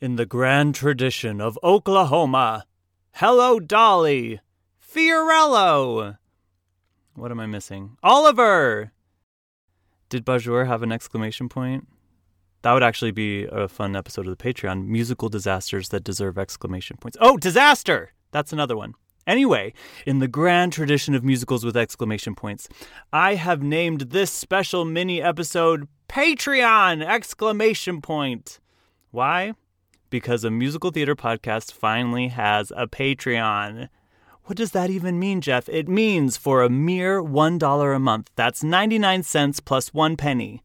In the grand tradition of Oklahoma, Hello Dolly, Fiorello. What am I missing? Oliver. Did Bajour have an exclamation point? That would actually be a fun episode of the Patreon. Musical disasters that deserve exclamation points. Oh, disaster! That's another one. Anyway, in the grand tradition of musicals with exclamation points, I have named this special mini episode Patreon! Exclamation point. Why? Because a musical theater podcast finally has a Patreon. What does that even mean, Jeff? It means for a mere $1 a month. That's 99 cents plus one penny.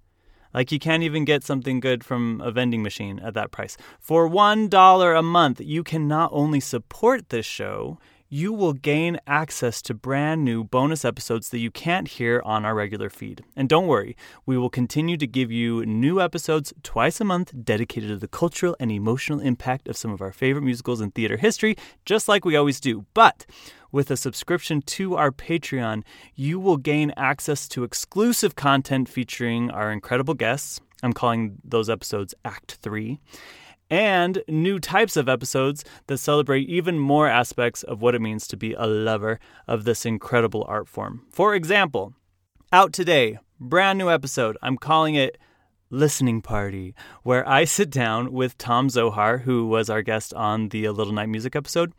Like you can't even get something good from a vending machine at that price. For $1 a month, you can not only support this show, you will gain access to brand new bonus episodes that you can't hear on our regular feed. And don't worry, we will continue to give you new episodes twice a month dedicated to the cultural and emotional impact of some of our favorite musicals in theater history, just like we always do. But with a subscription to our Patreon, you will gain access to exclusive content featuring our incredible guests. I'm calling those episodes Act 3 and new types of episodes that celebrate even more aspects of what it means to be a lover of this incredible art form. For example, out today, brand new episode. I'm calling it Listening Party, where I sit down with Tom Zohar, who was our guest on the Little Night Music episode,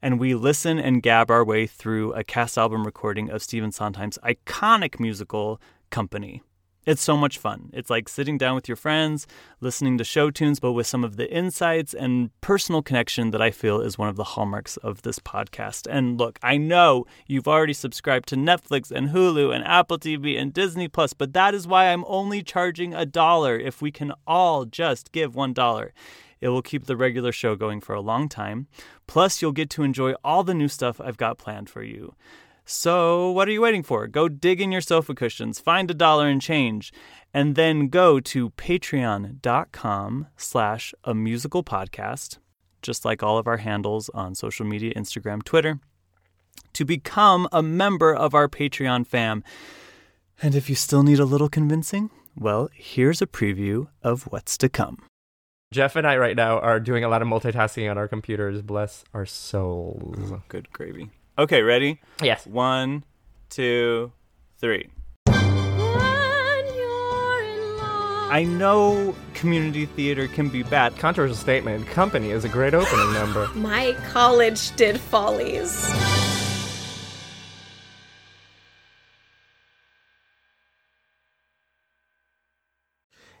and we listen and gab our way through a cast album recording of Stephen Sondheim's iconic musical Company. It's so much fun. It's like sitting down with your friends, listening to show tunes, but with some of the insights and personal connection that I feel is one of the hallmarks of this podcast. And look, I know you've already subscribed to Netflix and Hulu and Apple TV and Disney Plus, but that is why I'm only charging a dollar if we can all just give one dollar. It will keep the regular show going for a long time. Plus, you'll get to enjoy all the new stuff I've got planned for you. So, what are you waiting for? Go dig in your sofa cushions, find a dollar and change, and then go to patreon.com slash a musical podcast, just like all of our handles on social media, Instagram, Twitter, to become a member of our Patreon fam. And if you still need a little convincing, well, here's a preview of what's to come. Jeff and I right now are doing a lot of multitasking on our computers. Bless our souls. Oh, good gravy. Okay, ready? Yes. One, two, three. I know community theater can be bad. Controversial statement. Company is a great opening number. My college did Follies.